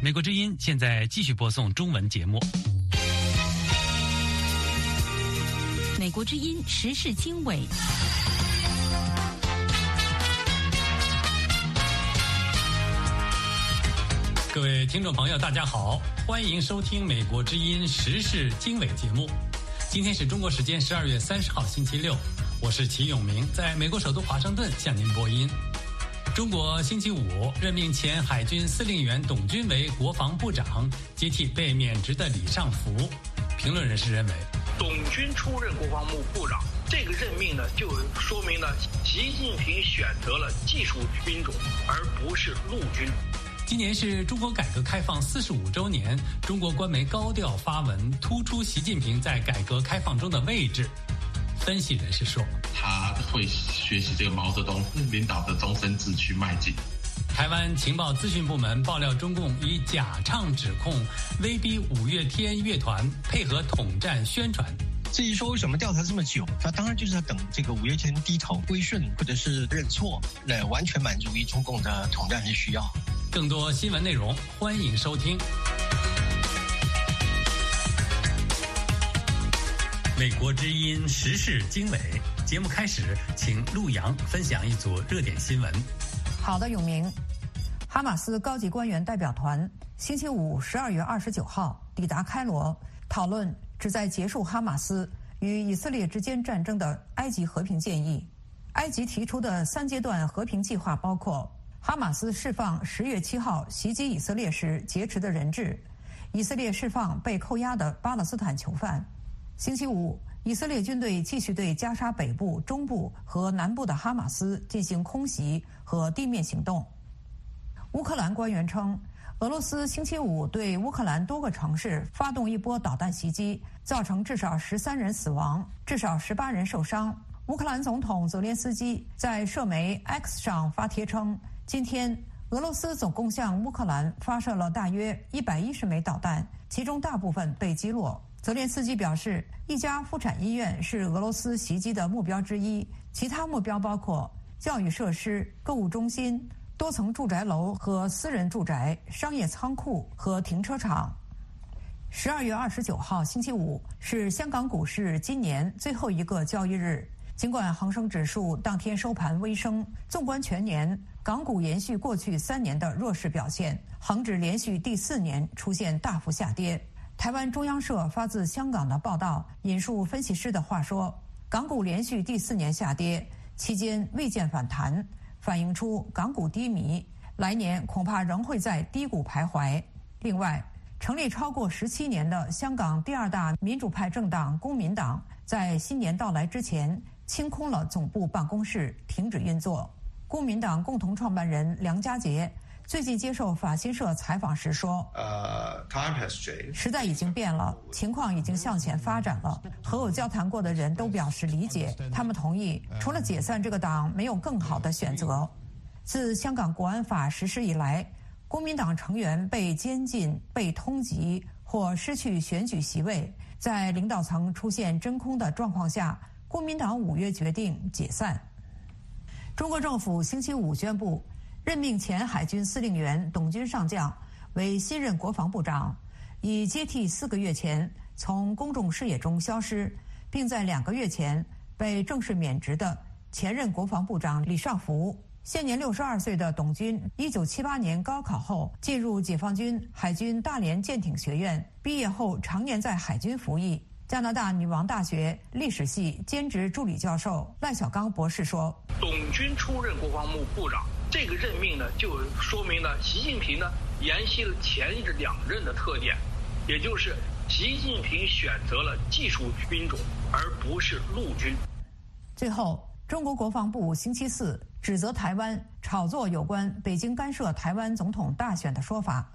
美国之音现在继续播送中文节目。美国之音时事经纬。各位听众朋友，大家好，欢迎收听《美国之音时事经纬》节目。今天是中国时间十二月三十号，星期六，我是齐永明，在美国首都华盛顿向您播音。中国星期五任命前海军司令员董军为国防部长，接替被免职的李尚福。评论人士认为，董军出任国防部部长，这个任命呢，就说明了习近平选择了技术兵种，而不是陆军。今年是中国改革开放四十五周年，中国官媒高调发文突出习近平在改革开放中的位置。分析人士说，他会学习这个毛泽东领导的终身制去迈进。台湾情报资讯部门爆料，中共以假唱指控威逼五月天乐团配合统战宣传。至于说为什么调查这么久，他当然就是在等这个五月天低头归顺或者是认错，来完全满足于中共的统战的需要。更多新闻内容，欢迎收听。美国之音时事经纬节目开始，请陆洋分享一组热点新闻。好的，永明。哈马斯高级官员代表团星期五十二月二十九号抵达开罗，讨论旨在结束哈马斯与以色列之间战争的埃及和平建议。埃及提出的三阶段和平计划包括。哈马斯释放十月七号袭击以色列时劫持的人质，以色列释放被扣押的巴勒斯坦囚犯。星期五，以色列军队继续对加沙北部、中部和南部的哈马斯进行空袭和地面行动。乌克兰官员称，俄罗斯星期五对乌克兰多个城市发动一波导弹袭击，造成至少十三人死亡，至少十八人受伤。乌克兰总统泽连斯基在社媒 X 上发帖称。今天，俄罗斯总共向乌克兰发射了大约一百一十枚导弹，其中大部分被击落。泽连斯基表示，一家妇产医院是俄罗斯袭击的目标之一，其他目标包括教育设施、购物中心、多层住宅楼和私人住宅、商业仓库和停车场。十二月二十九号，星期五是香港股市今年最后一个交易日。尽管恒生指数当天收盘微升，纵观全年，港股延续过去三年的弱势表现，恒指连续第四年出现大幅下跌。台湾中央社发自香港的报道引述分析师的话说：“港股连续第四年下跌，期间未见反弹，反映出港股低迷，来年恐怕仍会在低谷徘徊。”另外，成立超过十七年的香港第二大民主派政党公民党，在新年到来之前。清空了总部办公室，停止运作。公民党共同创办人梁家杰最近接受法新社采访时说：“呃，time has changed，时代已经变了，情况已经向前发展了。和我交谈过的人都表示理解，他们同意，除了解散这个党，没有更好的选择。自香港国安法实施以来，公民党成员被监禁、被通缉或失去选举席位，在领导层出现真空的状况下。”国民党五月决定解散。中国政府星期五宣布任命前海军司令员董军上将为新任国防部长，以接替四个月前从公众视野中消失，并在两个月前被正式免职的前任国防部长李尚福。现年六十二岁的董军，一九七八年高考后进入解放军海军大连舰艇学院，毕业后常年在海军服役。加拿大女王大学历史系兼职助理教授赖小刚博士说：“董军出任国防部部长，这个任命呢，就说明了习近平呢沿袭了前两任的特点，也就是习近平选择了技术兵种，而不是陆军。”最后，中国国防部星期四指责台湾炒作有关北京干涉台湾总统大选的说法。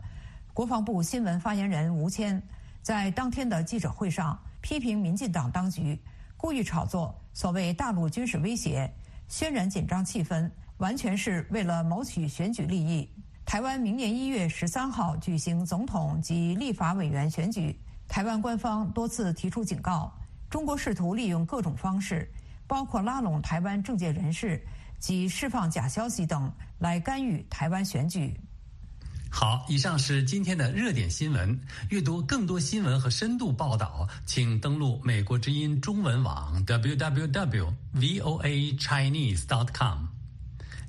国防部新闻发言人吴谦在当天的记者会上。批评民进党当局故意炒作所谓大陆军事威胁，渲染紧张气氛，完全是为了谋取选举利益。台湾明年一月十三号举行总统及立法委员选举，台湾官方多次提出警告，中国试图利用各种方式，包括拉拢台湾政界人士及释放假消息等来干预台湾选举。好，以上是今天的热点新闻。阅读更多新闻和深度报道，请登录美国之音中文网 www.voachinese.com。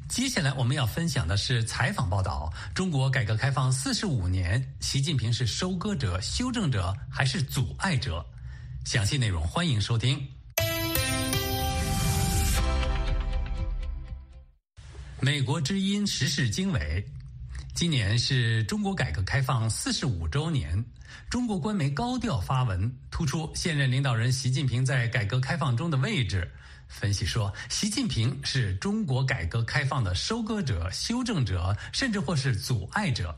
接下来我们要分享的是采访报道：中国改革开放四十五年，习近平是收割者、修正者还是阻碍者？详细内容欢迎收听。美国之音时事经纬，今年是中国改革开放四十五周年。中国官媒高调发文，突出现任领导人习近平在改革开放中的位置。分析说，习近平是中国改革开放的收割者、修正者，甚至或是阻碍者。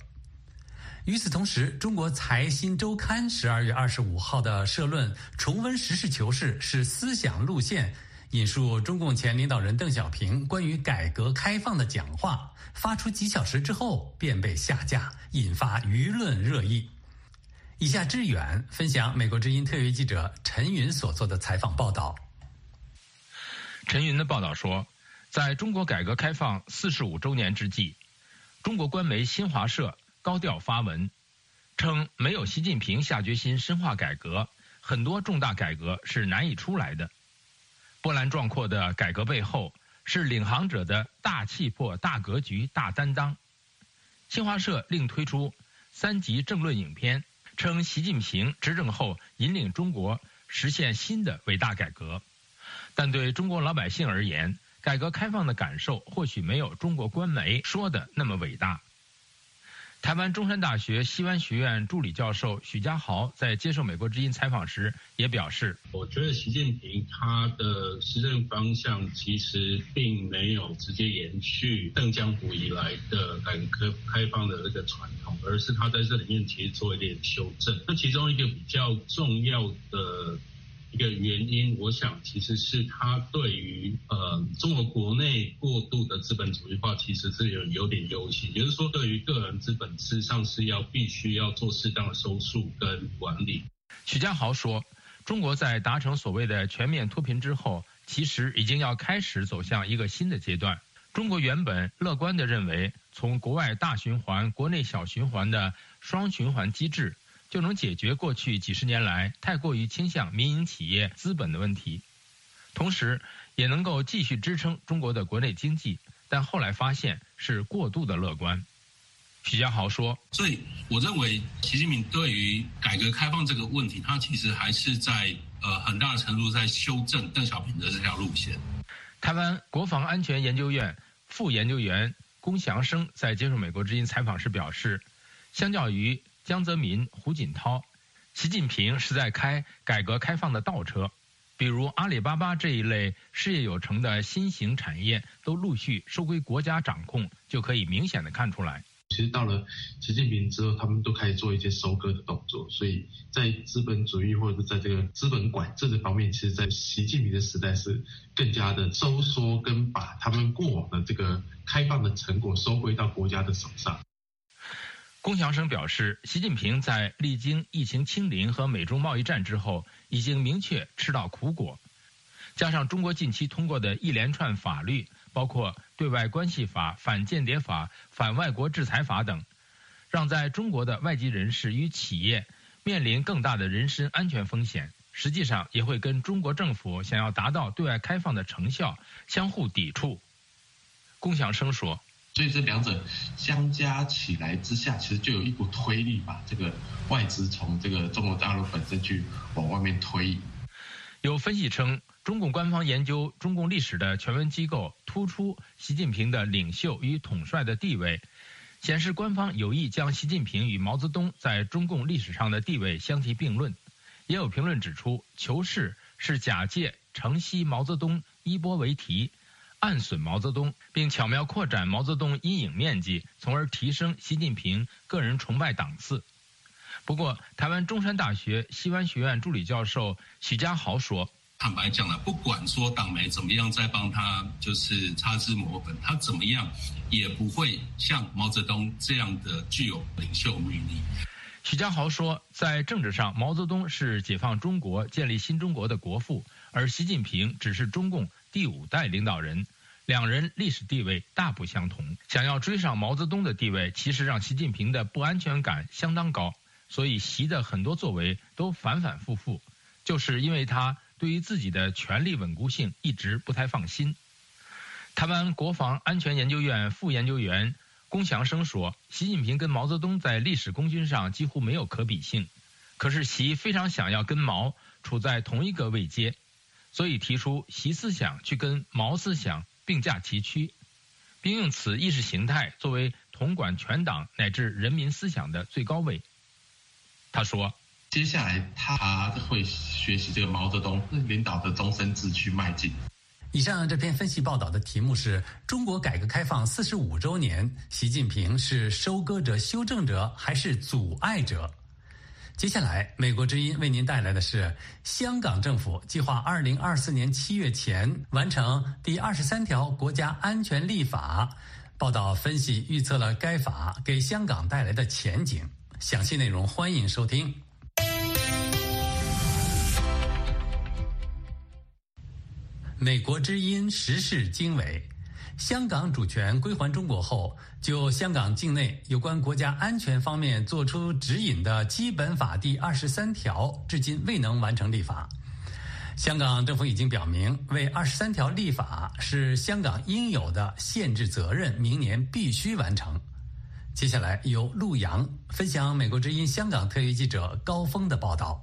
与此同时，中国财新周刊十二月二十五号的社论重温实事求是是思想路线，引述中共前领导人邓小平关于改革开放的讲话，发出几小时之后便被下架，引发舆论热议。以下致远分享美国之音特约记者陈云所做的采访报道。陈云的报道说，在中国改革开放四十五周年之际，中国官媒新华社高调发文，称没有习近平下决心深化改革，很多重大改革是难以出来的。波澜壮阔的改革背后，是领航者的大气魄、大格局、大担当。新华社另推出三集政论影片，称习近平执政后引领中国实现新的伟大改革。但对中国老百姓而言，改革开放的感受或许没有中国官媒说的那么伟大。台湾中山大学西湾学院助理教授许家豪在接受美国之音采访时也表示：“我觉得习近平他的施政方向其实并没有直接延续邓江湖以来的改革开放的这个传统，而是他在这里面其实做一点修正。那其中一个比较重要的。”一个原因，我想其实是他对于呃中国国内过度的资本主义化，其实是有有点忧心。也就是说，对于个人资本，事实上是要必须要做适当的收束跟管理。许家豪说，中国在达成所谓的全面脱贫之后，其实已经要开始走向一个新的阶段。中国原本乐观地认为，从国外大循环、国内小循环的双循环机制。就能解决过去几十年来太过于倾向民营企业资本的问题，同时也能够继续支撑中国的国内经济。但后来发现是过度的乐观。许家豪说：“所以我认为，习近平对于改革开放这个问题，他其实还是在呃很大程度在修正邓小平的这条路线。”台湾国防安全研究院副研究员龚祥生在接受美国之音采访时表示：“相较于。”江泽民、胡锦涛，习近平是在开改革开放的倒车，比如阿里巴巴这一类事业有成的新型产业都陆续收归国家掌控，就可以明显的看出来。其实到了习近平之后，他们都开始做一些收割的动作，所以在资本主义或者是在这个资本管制的方面，其实，在习近平的时代是更加的收缩，跟把他们过往的这个开放的成果收归到国家的手上。龚祥生表示，习近平在历经疫情清零和美中贸易战之后，已经明确吃到苦果，加上中国近期通过的一连串法律，包括对外关系法、反间谍法、反外国制裁法等，让在中国的外籍人士与企业面临更大的人身安全风险，实际上也会跟中国政府想要达到对外开放的成效相互抵触。龚祥生说。所以这两者相加起来之下，其实就有一股推力，把这个外资从这个中国大陆本身去往外面推。有分析称，中共官方研究中共历史的权威机构突出习近平的领袖与统帅的地位，显示官方有意将习近平与毛泽东在中共历史上的地位相提并论。也有评论指出，求是是假借承袭毛泽东衣钵为题。暗损毛泽东，并巧妙扩展毛泽东阴影面积，从而提升习近平个人崇拜档次。不过，台湾中山大学西湾学院助理教授许家豪说：“坦白讲了，不管说党媒怎么样在帮他就是擦脂抹粉，他怎么样也不会像毛泽东这样的具有领袖魅力。”许家豪说：“在政治上，毛泽东是解放中国、建立新中国的国父，而习近平只是中共。”第五代领导人，两人历史地位大不相同。想要追上毛泽东的地位，其实让习近平的不安全感相当高。所以，习的很多作为都反反复复，就是因为他对于自己的权力稳固性一直不太放心。台湾国防安全研究院副研究员龚祥生说：“习近平跟毛泽东在历史功勋上几乎没有可比性，可是习非常想要跟毛处在同一个位阶，所以提出习思想去跟毛思想并驾齐驱，并用此意识形态作为统管全党乃至人民思想的最高位。”他说：“接下来他会学习这个毛泽东领导的终身制去迈进。”以上这篇分析报道的题目是中国改革开放四十五周年，习近平是收割者、修正者还是阻碍者？接下来，美国之音为您带来的是香港政府计划二零二四年七月前完成第二十三条国家安全立法。报道分析预测了该法给香港带来的前景。详细内容欢迎收听。美国之音时事经纬：香港主权归还中国后，就香港境内有关国家安全方面作出指引的基本法第二十三条，至今未能完成立法。香港政府已经表明，为二十三条立法是香港应有的限制责任，明年必须完成。接下来由陆洋分享美国之音香港特约记者高峰的报道。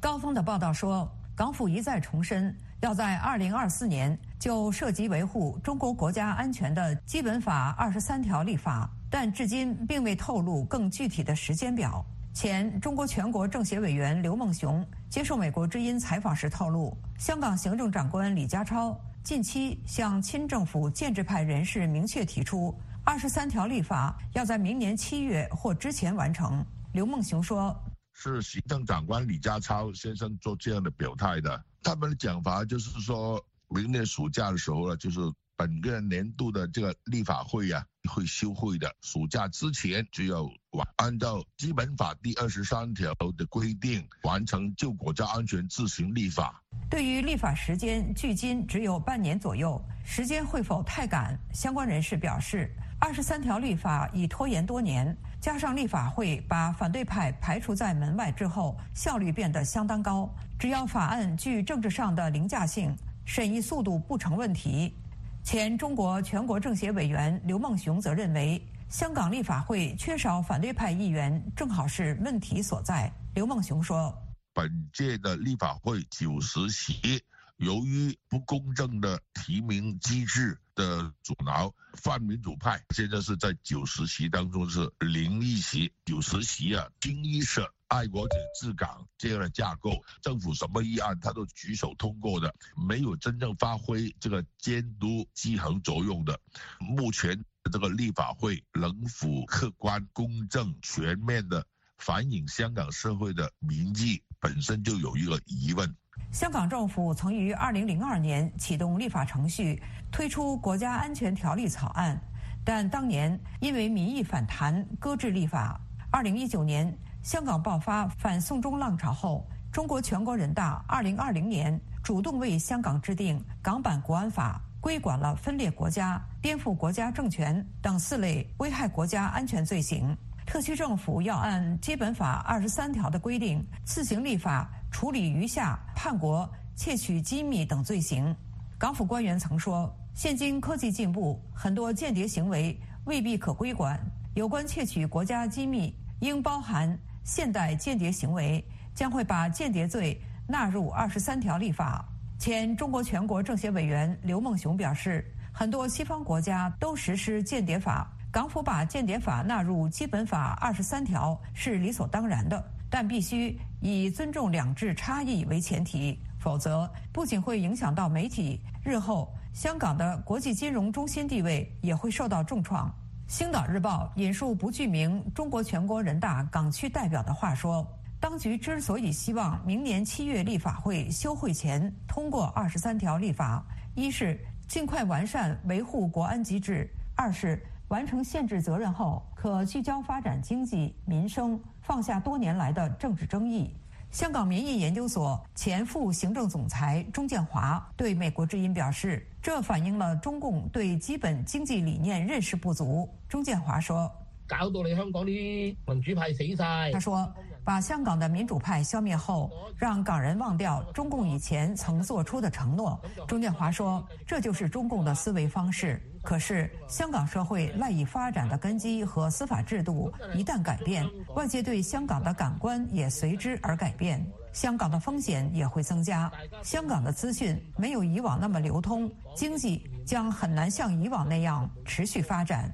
高峰的报道说，港府一再重申。要在二零二四年就涉及维护中国国家安全的基本法二十三条立法，但至今并未透露更具体的时间表。前中国全国政协委员刘梦熊接受美国之音采访时透露，香港行政长官李家超近期向亲政府建制派人士明确提出，二十三条立法要在明年七月或之前完成。刘梦熊说：“是行政长官李家超先生做这样的表态的。”他们的讲法就是说，明年暑假的时候呢，就是本个年度的这个立法会呀会休会的。暑假之前就要完按照基本法第二十三条的规定完成就国家安全自行立法。对于立法时间距今只有半年左右，时间会否太赶？相关人士表示，二十三条立法已拖延多年，加上立法会把反对派排除在门外之后，效率变得相当高。只要法案具政治上的凌驾性，审议速度不成问题。前中国全国政协委员刘梦熊则认为，香港立法会缺少反对派议员，正好是问题所在。刘梦熊说：“本届的立法会九十席，由于不公正的提名机制的阻挠，泛民主派现在是在九十席当中是零一席，九十席啊，清一色。”爱国者治港这样的架构，政府什么议案他都举手通过的，没有真正发挥这个监督制衡作用的。目前这个立法会能否客观、公正、全面的反映香港社会的民意，本身就有一个疑问。香港政府曾于二零零二年启动立法程序，推出国家安全条例草案，但当年因为民意反弹搁置立法。二零一九年。香港爆发反送中浪潮后，中国全国人大2020年主动为香港制定港版国安法，规管了分裂国家、颠覆国家政权等四类危害国家安全罪行。特区政府要按基本法二十三条的规定，自行立法处理余下叛国、窃取机密等罪行。港府官员曾说，现今科技进步，很多间谍行为未必可归管，有关窃取国家机密应包含。现代间谍行为将会把间谍罪纳入二十三条立法。前中国全国政协委员刘梦熊表示，很多西方国家都实施间谍法，港府把间谍法纳入基本法二十三条是理所当然的，但必须以尊重两制差异为前提，否则不仅会影响到媒体，日后香港的国际金融中心地位也会受到重创。《星岛日报》引述不具名中国全国人大港区代表的话说：“当局之所以希望明年七月立法会休会前通过二十三条立法，一是尽快完善维护国安机制；二是完成限制责任后，可聚焦发展经济民生，放下多年来的政治争议。”香港民意研究所前副行政总裁钟建华对美国之音表示：“这反映了中共对基本经济理念认识不足。钟建华说：“搞到你香港啲民主派死晒。”他说：“把香港的民主派消灭后，让港人忘掉中共以前曾做出的承诺。”钟建华说：“这就是中共的思维方式。可是，香港社会赖以发展的根基和司法制度一旦改变，外界对香港的感官也随之而改变。”香港的风险也会增加，香港的资讯没有以往那么流通，经济将很难像以往那样持续发展。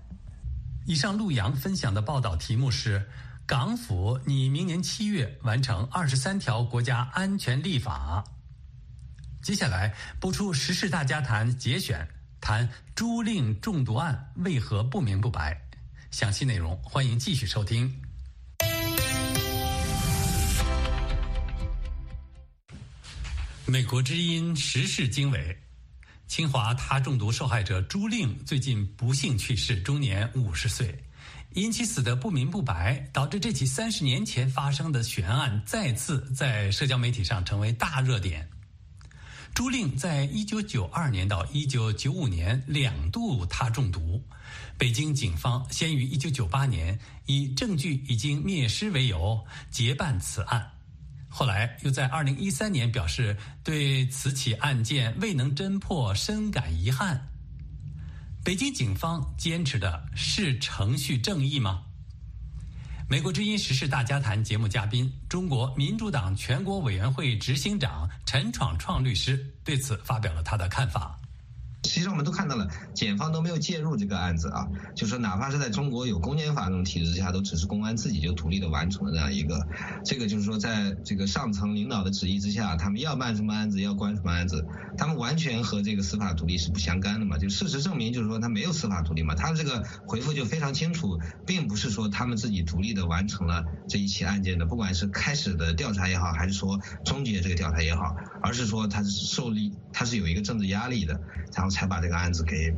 以上陆洋分享的报道题目是：港府拟明年七月完成二十三条国家安全立法。接下来播出时事大家谈节选，谈朱令中毒案为何不明不白。详细内容欢迎继续收听。美国之音时事经纬：清华他中毒受害者朱令最近不幸去世，终年五十岁。因其死得不明不白，导致这起三十年前发生的悬案再次在社交媒体上成为大热点。朱令在一九九二年到一九九五年两度他中毒，北京警方先于一九九八年以证据已经灭失为由结办此案。后来又在二零一三年表示对此起案件未能侦破深感遗憾。北京警方坚持的是程序正义吗？美国之音时事大家谈节目嘉宾，中国民主党全国委员会执行长陈闯创律师对此发表了他的看法。其实，我们都看到了，检方都没有介入这个案子啊，就是说，哪怕是在中国有公检法这种体制之下，都只是公安自己就独立的完成了这样一个，这个就是说，在这个上层领导的旨意之下，他们要办什么案子，要关什么案子，他们完全和这个司法独立是不相干的嘛。就事实证明，就是说他没有司法独立嘛。他这个回复就非常清楚，并不是说他们自己独立的完成了这一起案件的，不管是开始的调查也好，还是说终结这个调查也好，而是说他是受力，他是有一个政治压力的，然后。才把这个案子给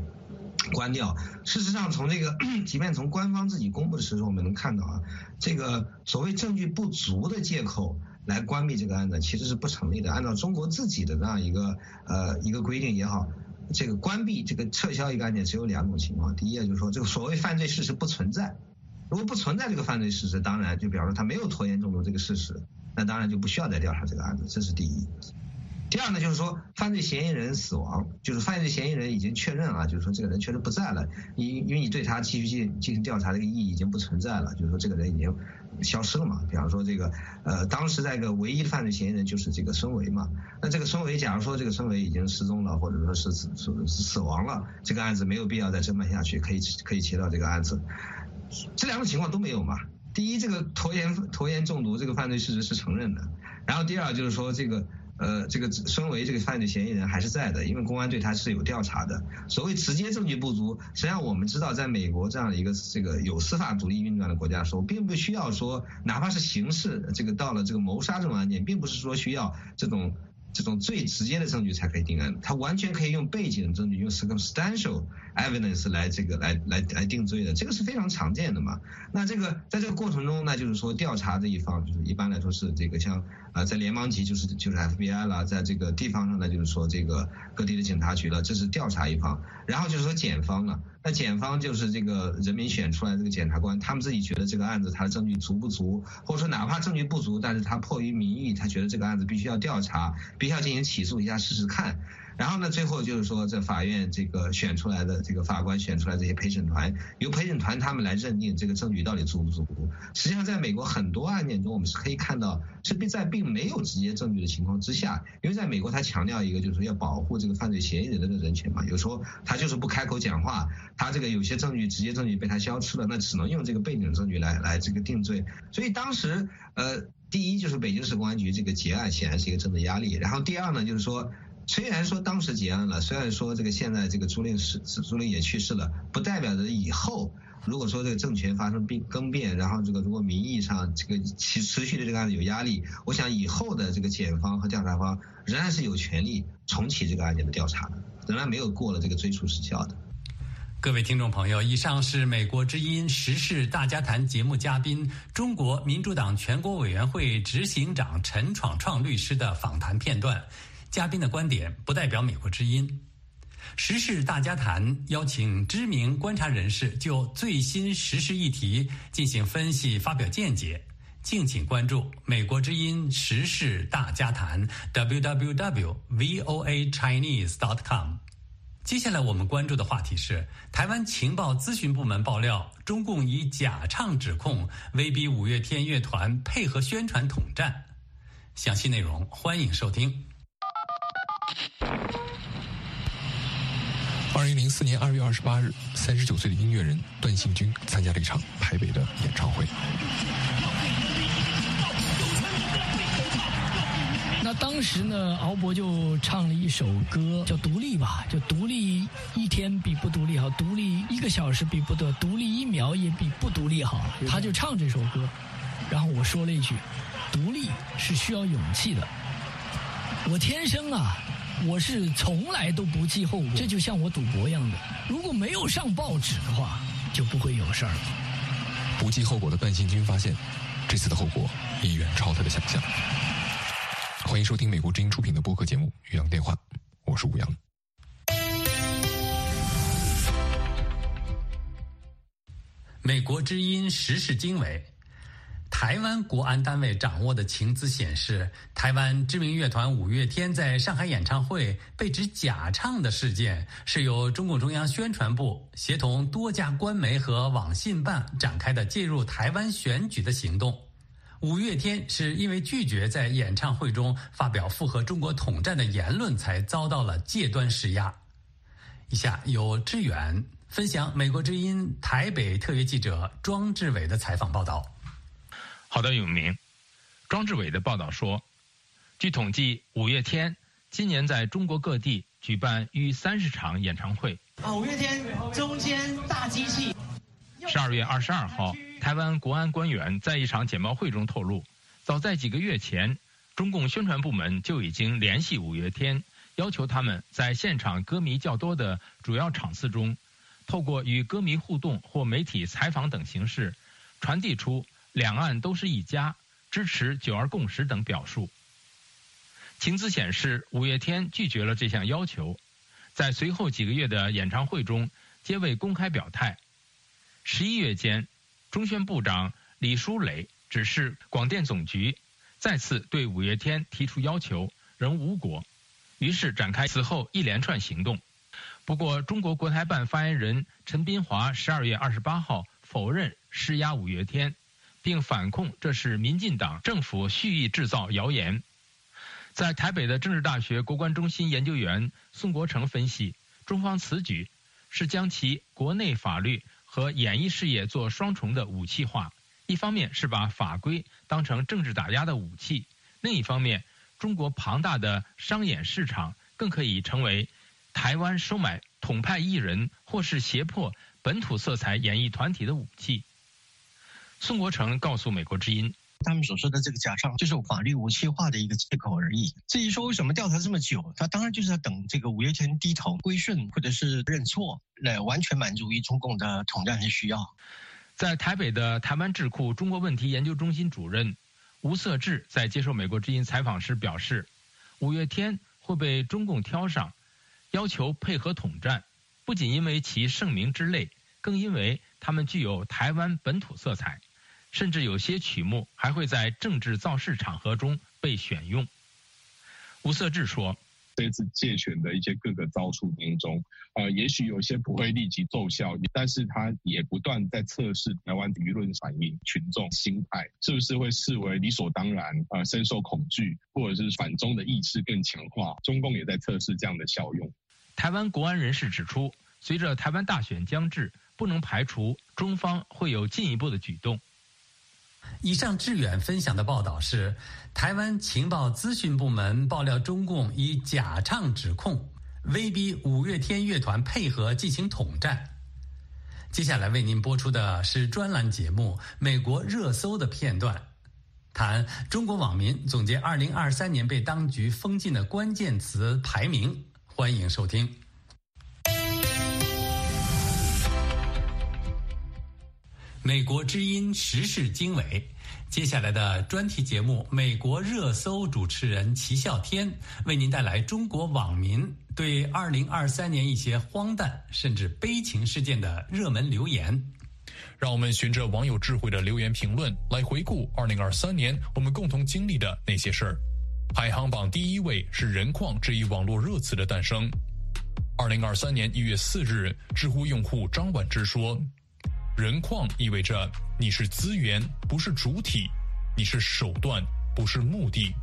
关掉。事实上，从这个，即便从官方自己公布的事实，我们能看到啊，这个所谓证据不足的借口来关闭这个案子，其实是不成立的。按照中国自己的这样一个呃一个规定也好，这个关闭这个撤销一个案件只有两种情况。第一，就是说这个所谓犯罪事实不存在。如果不存在这个犯罪事实，当然就表示他没有拖延中毒这个事实，那当然就不需要再调查这个案子。这是第一。第二呢，就是说犯罪嫌疑人死亡，就是犯罪嫌疑人已经确认啊，就是说这个人确实不在了，因因为你对他继续进进行调查这个意义已经不存在了，就是说这个人已经消失了嘛。比方说这个呃，当时那个唯一的犯罪嫌疑人就是这个孙维嘛，那这个孙维，假如说这个孙维已经失踪了，或者说是死死死亡了，这个案子没有必要再侦办下去，可以可以切掉这个案子。这两种情况都没有嘛。第一，这个拖延拖延中毒这个犯罪事实是承认的，然后第二就是说这个。呃，这个孙维这个犯罪嫌疑人还是在的，因为公安对他是有调查的。所谓直接证据不足，实际上我们知道，在美国这样的一个这个有司法独立运转的国家的时候，并不需要说，哪怕是刑事这个到了这个谋杀这种案件，并不是说需要这种。这种最直接的证据才可以定案，他完全可以用背景证据，用 circumstantial evidence 来这个来来来定罪的，这个是非常常见的嘛。那这个在这个过程中，那就是说调查这一方，就是一般来说是这个像啊在联邦级就是就是 FBI 了，在这个地方上呢就是说这个各地的警察局了，这是调查一方，然后就是说检方了。那检方就是这个人民选出来这个检察官，他们自己觉得这个案子他的证据足不足，或者说哪怕证据不足，但是他迫于民意，他觉得这个案子必须要调查，必须要进行起诉一下试试看。然后呢，最后就是说，在法院这个选出来的这个法官选出来这些陪审团，由陪审团他们来认定这个证据到底足不足。实际上，在美国很多案件中，我们是可以看到，是并在并没有直接证据的情况之下，因为在美国他强调一个就是说要保护这个犯罪嫌疑人的人权嘛，有时候他就是不开口讲话，他这个有些证据直接证据被他消失了，那只能用这个背景证据来来这个定罪。所以当时呃，第一就是北京市公安局这个结案显然是一个政治压力，然后第二呢就是说。虽然说当时结案了，虽然说这个现在这个朱令是朱令也去世了，不代表着以后如果说这个政权发生变更变，然后这个如果名义上这个持持续的这个案子有压力，我想以后的这个检方和调查方仍然是有权利重启这个案件的调查的，仍然没有过了这个追诉时效的。各位听众朋友，以上是美国之音时事大家谈节目嘉宾中国民主党全国委员会执行长陈闯创律师的访谈片段。嘉宾的观点不代表美国之音。时事大家谈邀请知名观察人士就最新时事议题进行分析、发表见解。敬请关注《美国之音时事大家谈》www.voachinese.com。接下来我们关注的话题是台湾情报咨询部门爆料，中共以假唱指控威逼五月天乐团配合宣传统战。详细内容欢迎收听。二零零四年二月二十八日，三十九岁的音乐人段信军参加了一场台北的演唱会。那当时呢，敖博就唱了一首歌，叫《独立》吧，就独立一天比不独立好，独立一个小时比不得，独立一秒也比不独立好。他就唱这首歌，然后我说了一句：“独立是需要勇气的。”我天生啊，我是从来都不计后果，这就像我赌博一样的，如果没有上报纸的话，就不会有事儿了。不计后果的段信军发现，这次的后果已远超他的想象。欢迎收听美国之音出品的播客节目《宇阳电话》，我是吴阳。美国之音时事经纬。台湾国安单位掌握的情资显示，台湾知名乐团五月天在上海演唱会被指假唱的事件，是由中共中央宣传部协同多家官媒和网信办展开的介入台湾选举的行动。五月天是因为拒绝在演唱会中发表符合中国统战的言论，才遭到了戒端施压。以下由志远分享美国之音台北特约记者庄志伟的采访报道。好的，永明。庄志伟的报道说，据统计，五月天今年在中国各地举办逾三十场演唱会。啊，五月天中间大机器。十二月二十二号，台湾国安官员在一场简报会中透露，早在几个月前，中共宣传部门就已经联系五月天，要求他们在现场歌迷较多的主要场次中，透过与歌迷互动或媒体采访等形式，传递出。两岸都是一家，支持九二共识等表述。情资显示，五月天拒绝了这项要求，在随后几个月的演唱会中皆未公开表态。十一月间，中宣部长李书磊指示广电总局再次对五月天提出要求，仍无果，于是展开此后一连串行动。不过，中国国台办发言人陈斌华十二月二十八号否认施压五月天。并反控这是民进党政府蓄意制造谣言。在台北的政治大学国关中心研究员宋国成分析，中方此举是将其国内法律和演艺事业做双重的武器化。一方面是把法规当成政治打压的武器，另一方面，中国庞大的商演市场更可以成为台湾收买统派艺人或是胁迫本土色彩演艺团体的武器。宋国成告诉美国之音：“他们所说的这个假唱，就是法律武器化的一个借口而已。至于说为什么调查这么久，他当然就是在等这个五月天低头归顺或者是认错，来完全满足于中共的统战的需要。”在台北的台湾智库中国问题研究中心主任吴色志在接受美国之音采访时表示：“五月天会被中共挑上，要求配合统战，不仅因为其盛名之类，更因为他们具有台湾本土色彩。”甚至有些曲目还会在政治造势场合中被选用。吴色志说：“这次借选的一些各个招数当中，呃，也许有些不会立即奏效，但是他也不断在测试台湾舆论反应、群众心态是不是会视为理所当然，呃，深受恐惧，或者是反中的意识更强化。中共也在测试这样的效用。”台湾国安人士指出，随着台湾大选将至，不能排除中方会有进一步的举动。以上志远分享的报道是台湾情报资讯部门爆料，中共以假唱指控威逼五月天乐团配合进行统战。接下来为您播出的是专栏节目《美国热搜》的片段，谈中国网民总结二零二三年被当局封禁的关键词排名。欢迎收听。美国之音时事经纬，接下来的专题节目《美国热搜》主持人齐笑天为您带来中国网民对2023年一些荒诞甚至悲情事件的热门留言。让我们循着网友智慧的留言评论来回顾2023年我们共同经历的那些事儿。排行榜第一位是“人矿”这一网络热词的诞生。2023年1月4日，知乎用户张婉之说：“人矿意味着你是资源，不是主体；你是手段，不是目的。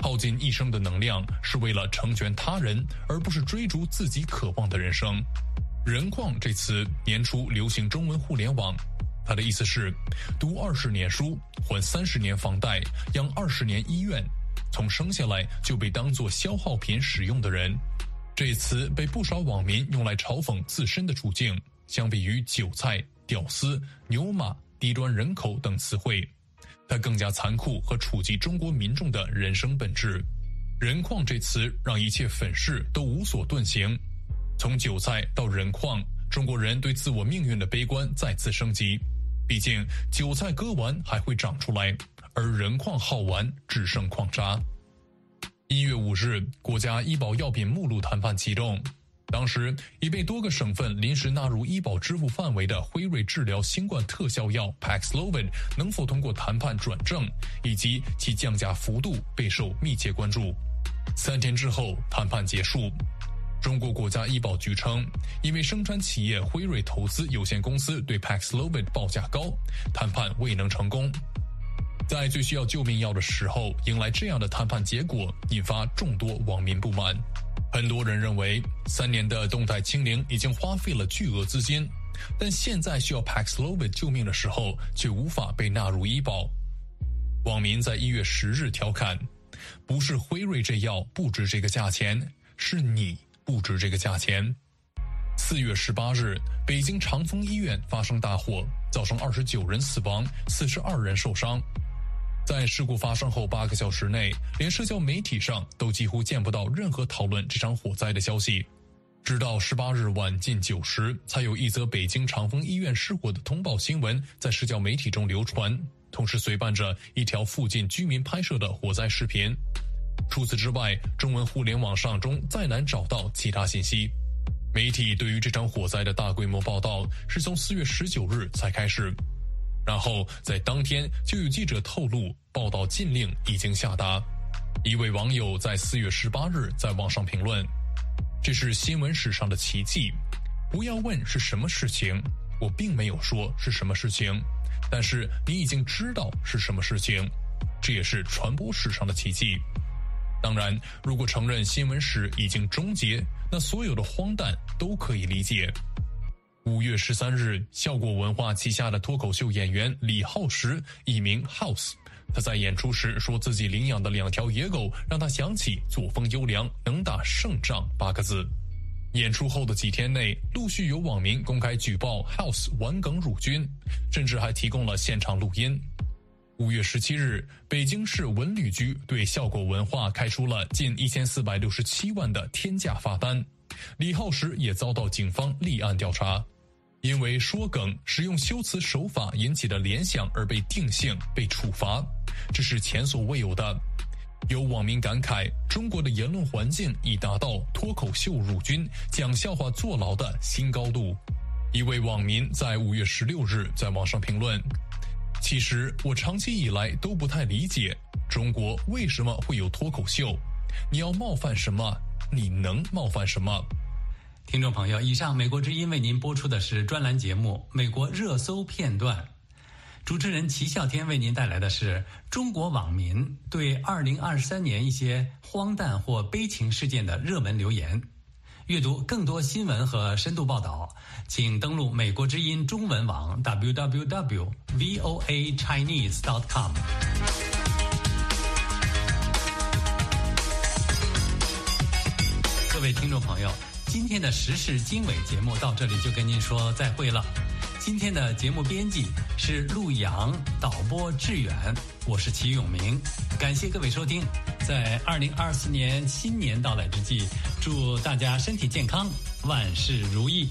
耗尽一生的能量是为了成全他人，而不是追逐自己渴望的人生。”“人矿”这词年初流行中文互联网，它的意思是读二十年书，还三十年房贷，养二十年医院。从生下来就被当作消耗品使用的人，这词被不少网民用来嘲讽自身的处境。相比于韭菜、屌丝、牛马、低端人口等词汇，它更加残酷和触及中国民众的人生本质。人矿这词让一切粉饰都无所遁形。从韭菜到人矿，中国人对自我命运的悲观再次升级。毕竟，韭菜割完还会长出来。而人矿耗完只剩矿渣。一月五日，国家医保药品目录谈判启动。当时已被多个省份临时纳入医保支付范围的辉瑞治疗新冠特效药 Paxlovid 能否通过谈判转正，以及其降价幅度备受密切关注。三天之后，谈判结束。中国国家医保局称，因为生产企业辉瑞投资有限公司对 Paxlovid 报价高，谈判未能成功。在最需要救命药的时候，迎来这样的谈判结果，引发众多网民不满。很多人认为，三年的动态清零已经花费了巨额资金，但现在需要 Paxlovid 救命的时候，却无法被纳入医保。网民在一月十日调侃：“不是辉瑞这药不值这个价钱，是你不值这个价钱。”四月十八日，北京长峰医院发生大火，造成二十九人死亡，四十二人受伤。在事故发生后八个小时内，连社交媒体上都几乎见不到任何讨论这场火灾的消息。直到十八日晚近九时，才有一则北京长峰医院失火的通报新闻在社交媒体中流传，同时随伴着一条附近居民拍摄的火灾视频。除此之外，中文互联网上中再难找到其他信息。媒体对于这场火灾的大规模报道是从四月十九日才开始。然后在当天就有记者透露，报道禁令已经下达。一位网友在四月十八日在网上评论：“这是新闻史上的奇迹。不要问是什么事情，我并没有说是什么事情，但是你已经知道是什么事情，这也是传播史上的奇迹。当然，如果承认新闻史已经终结，那所有的荒诞都可以理解。”五月十三日，效果文化旗下的脱口秀演员李浩石（艺名 House），他在演出时说自己领养的两条野狗让他想起“作风优良，能打胜仗”八个字。演出后的几天内，陆续有网民公开举报 House 玩梗辱军，甚至还提供了现场录音。五月十七日，北京市文旅局对效果文化开出了近一千四百六十七万的天价罚单。李浩石也遭到警方立案调查，因为说梗、使用修辞手法引起的联想而被定性、被处罚，这是前所未有的。有网民感慨：中国的言论环境已达到脱口秀入军、讲笑话坐牢的新高度。一位网民在五月十六日在网上评论：“其实我长期以来都不太理解，中国为什么会有脱口秀？你要冒犯什么？”你能冒犯什么？听众朋友，以上美国之音为您播出的是专栏节目《美国热搜片段》，主持人齐笑天为您带来的是中国网民对二零二三年一些荒诞或悲情事件的热门留言。阅读更多新闻和深度报道，请登录美国之音中文网 www.voachinese.com。各位听众朋友，今天的时事经纬节目到这里就跟您说再会了。今天的节目编辑是陆阳，导播志远，我是齐永明。感谢各位收听，在二零二四年新年到来之际，祝大家身体健康，万事如意。